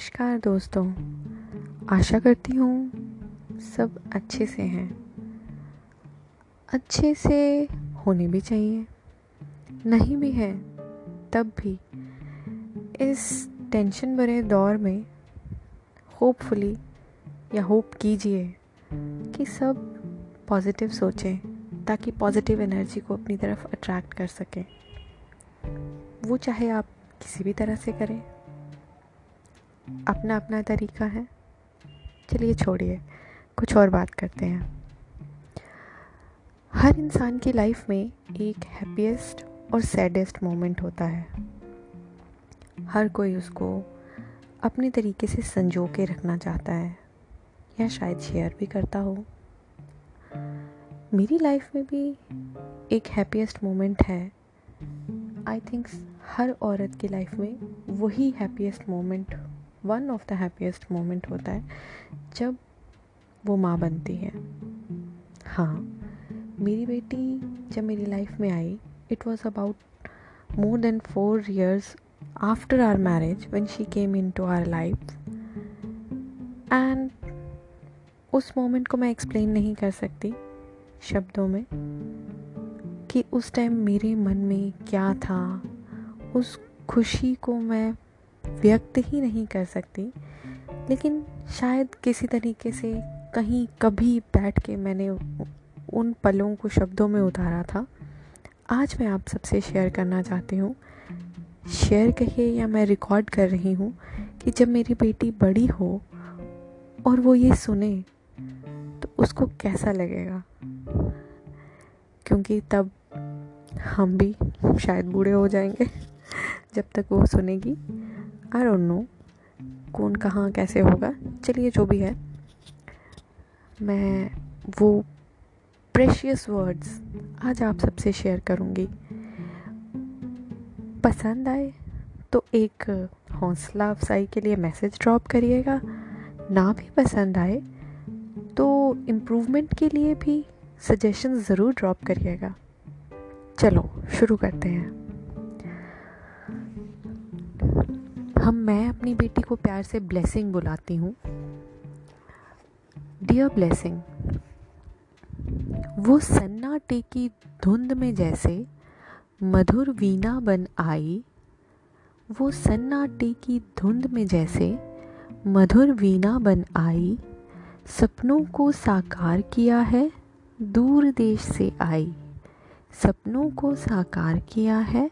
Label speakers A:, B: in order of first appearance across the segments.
A: नमस्कार दोस्तों। आशा करती हूँ सब अच्छे से हैं। अच्छे से होने भी चाहिए, नहीं भी है, तब भी। इस टेंशन भरे दौर में होपफुली या होप कीजिए कि सब पॉजिटिव सोचें, ताकि पॉजिटिव एनर्जी को अपनी तरफ़ अट्रैक्ट कर सकें। वो चाहे आप किसी भी तरह से करें। अपना अपना तरीका है। चलिए छोड़िए, कुछ और बात करते हैं। हर इंसान की लाइफ में एक हैप्पीएस्ट और सैडेस्ट मोमेंट होता है। हर कोई उसको अपने तरीके से संजो के रखना चाहता है, या शायद शेयर भी करता हो। मेरी लाइफ में भी एक हैप्पीएस्ट मोमेंट है। आई थिंक हर औरत की लाइफ में वही happiest moment one of the happiest moment होता है जब वो माँ बनती है। हाँ मेरी बेटी जब मेरी लाइफ में I it was about more than four years after our marriage when she came in to our life and उस मोमेंट को मैं एक्सप्लेन नहीं कर सकती शब्दों में कि उस टाइम मेरे मन में क्या था, उस खुशी को मैं व्यक्त ही नहीं कर सकती। लेकिन शायद किसी तरीके से कहीं कभी बैठ के मैंने उन पलों को शब्दों में उतारा था। आज मैं आप सबसे शेयर करना चाहती हूँ। शेयर कहिए या मैं रिकॉर्ड कर रही हूँ कि जब मेरी बेटी बड़ी हो और वो ये सुने तो उसको कैसा लगेगा? क्योंकि तब हम भी शायद बूढ़े हो जाएँगे, जब तक वो सुनेगी। आई डोंट नो कौन कहाँ कैसे होगा। चलिए जो भी है, मैं वो प्रेशियस वर्ड्स आज आप सबसे शेयर करूँगी। पसंद आए तो एक हौसला अफसाई के लिए मैसेज ड्रॉप करिएगा। ना भी पसंद आए तो इम्प्रूवमेंट के लिए भी सजेशन ज़रूर ड्रॉप करिएगा। चलो, शुरू करते हैं। हम, मैं अपनी बेटी को प्यार से ब्लेसिंग बुलाती हूँ। डियर ब्लेसिंग वो सन्नाटे की धुंध में जैसे मधुर वीणा बन आई, वो सन्नाटे की धुंध में जैसे मधुर वीणा बन आई, सपनों को साकार किया है, दूर देश से आई। सपनों को साकार किया है,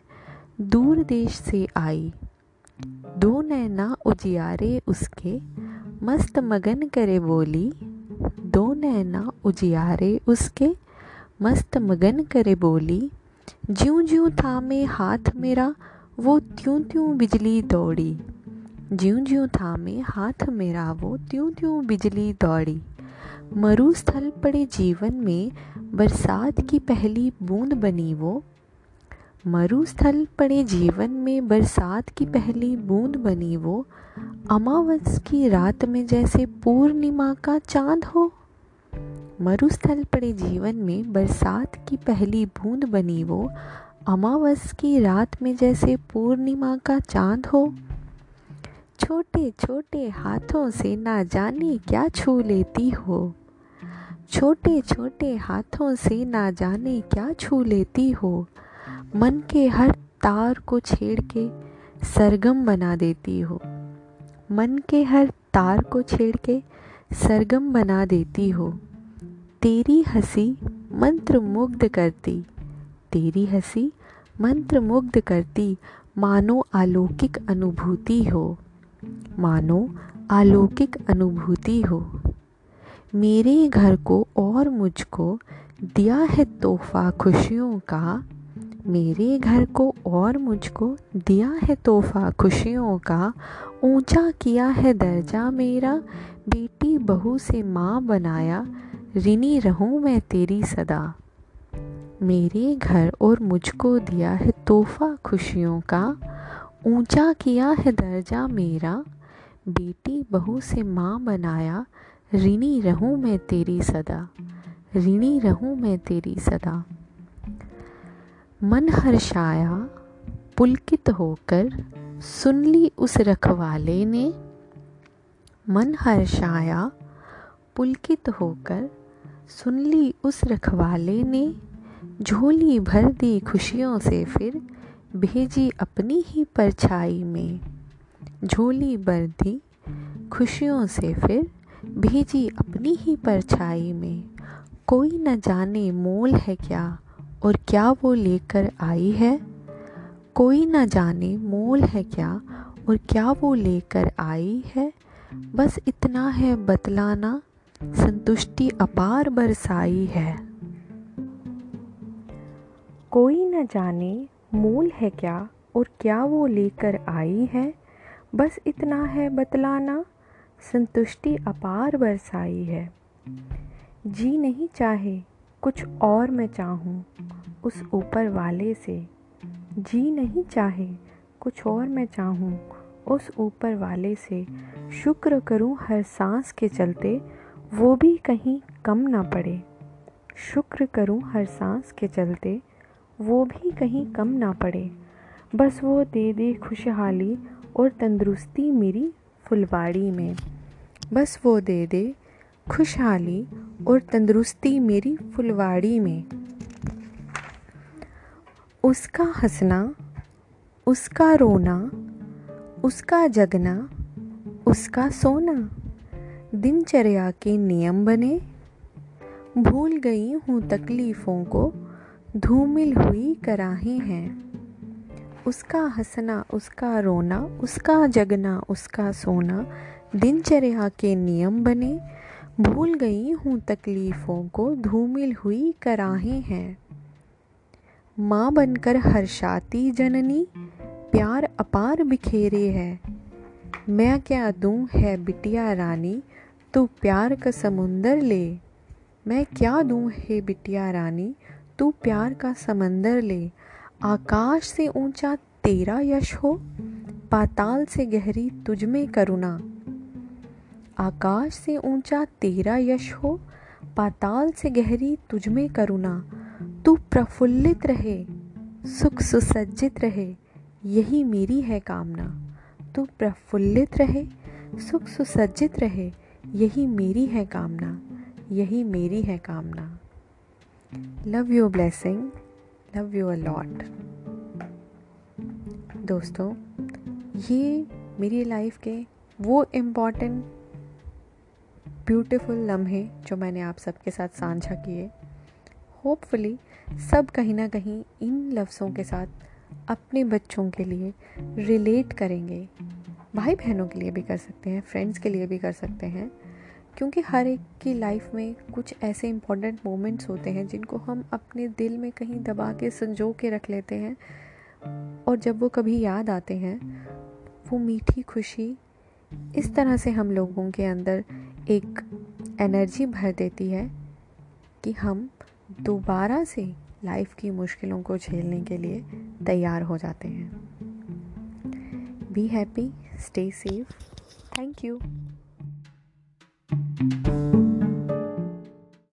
A: दूर देश से आई। दो नैना उजियारे उसके, मस्त मगन करे बोली। दो नैना उजियारे उसके, मस्त मगन करे बोली। ज्यों ज्यों थामे हाथ मेरा, वो त्यों त्यों बिजली दौड़ी। ज्यों ज्यों थामे हाथ मेरा, वो त्यों त्यों बिजली दौड़ी। मरुस्थल पड़े जीवन में, बरसात की पहली बूंद बनी वो। मरुस्थल पड़े जीवन में बरसात की पहली बूंद बनी वो, अमावस की रात में जैसे पूर्णिमा का चाँद हो। मरुस्थल पड़े जीवन में बरसात की पहली बूंद बनी वो, अमावस की रात में जैसे पूर्णिमा का चाँद हो। छोटे छोटे हाथों से ना जाने क्या छू लेती हो। छोटे छोटे हाथों से ना जाने क्या छू लेती हो। मन के हर तार को छेड़ के सरगम बना देती हो। मन के हर तार को छेड़ के सरगम बना देती हो। तेरी हँसी मंत्र मुग्ध करती, तेरी हँसी मंत्र मुग्ध करती, मानो अलौकिक अनुभूति हो। मानो अलौकिक अनुभूति हो। मेरे घर को और मुझको दिया है तोहफा खुशियों का मेरे घर को और मुझको दिया है तोहफा खुशियों का, ऊँचा किया है दर्जा मेरा, बेटी बहू से माँ बनाया, ऋणी रहूँ मैं तेरी सदा। मेरे घर और मुझको दिया है तोहफा खुशियों का, ऊँचा किया है दर्जा मेरा, बेटी बहू से माँ बनाया, ऋणी रहूँ मैं तेरी सदा। ऋणी रहूँ मैं तेरी सदा। मन हर्षाया पुलकित होकर सुन ली उस रखवाले ने। मन हर्षाया पुलकित होकर सुन ली उस रखवाले ने। झोली भर दी खुशियों से फिर भेजी अपनी ही परछाई में। झोली भर दी खुशियों से फिर भेजी अपनी ही परछाई में। कोई न जाने मोल है क्या और क्या वो लेकर आई है? कोई न जाने मोल है क्या और क्या वो लेकर आई है? बस इतना है बतलाना, संतुष्टि अपार बरसाई है। कोई न जाने मोल है क्या और क्या वो लेकर आई है? बस इतना है बतलाना, संतुष्टि अपार बरसाई है। जी नहीं चाहे कुछ और मैं चाहूँ, उस ऊपर वाले से। जी नहीं चाहे, कुछ और मैं चाहूँ, उस ऊपर वाले से। शुक्र करूँ हर सांस के चलते, वो भी कहीं कम ना पड़े। शुक्र करूँ हर सांस के चलते, वो भी कहीं कम ना पड़े। बस वो दे दे खुशहाली और तंदुरुस्ती मेरी फुलवाड़ी में। बस वो दे दे खुशहाली और तंदुरुस्ती मेरी फुलवाड़ी में। उसका हंसना, उसका रोना, उसका जगना, उसका सोना, दिनचर्या के नियम बने। भूल गई हूँ तकलीफ़ों को, धूमिल हुई कराही हैं। उसका हंसना, उसका रोना, उसका जगना, उसका सोना, दिनचर्या के नियम बने। भूल गई हूँ तकलीफ़ों को, धूमिल हुई कराहे हैं। माँ बनकर हर्षाती जननी, प्यार अपार बिखेरे है। मैं क्या दूँ, है बिटिया रानी, तू प्यार का समुंदर ले। मैं क्या दूँ, है बिटिया रानी, तू प्यार का समंदर ले। आकाश से ऊँचा तेरा यश हो, पाताल से गहरी तुझ में करुणा। आकाश से ऊँचा तेरा यश हो, पाताल से गहरी तुझमें करुणा। तू प्रफुल्लित रहे, सुख सुसज्जित रहे, यही मेरी है कामना। तू प्रफुल्लित रहे, सुख सुसज्जित रहे, यही मेरी है कामना, यही मेरी है कामना। Love you blessing love you a lot दोस्तों, ये मेरी लाइफ के वो इंपॉर्टेंट ब्यूटीफुल लम्हे जो मैंने आप सबके साथ साझा किए। होपफुली सब कहीं ना कहीं इन लफ्ज़ों के साथ अपने बच्चों के लिए रिलेट करेंगे। भाई बहनों के लिए भी कर सकते हैं फ्रेंड्स के लिए भी कर सकते हैं, क्योंकि हर एक की लाइफ में कुछ ऐसे इम्पोर्टेंट मोमेंट्स होते हैं जिनको हम अपने दिल में कहीं दबा के, संजो के रख लेते हैं। और जब वो कभी याद आते हैं, वो मीठी खुशी, इस तरह से हम लोगों के अंदर एक एनर्जी भर देती है कि हम दोबारा से लाइफ की मुश्किलों को झेलने के लिए तैयार हो जाते हैं। Be happy stay safe thank you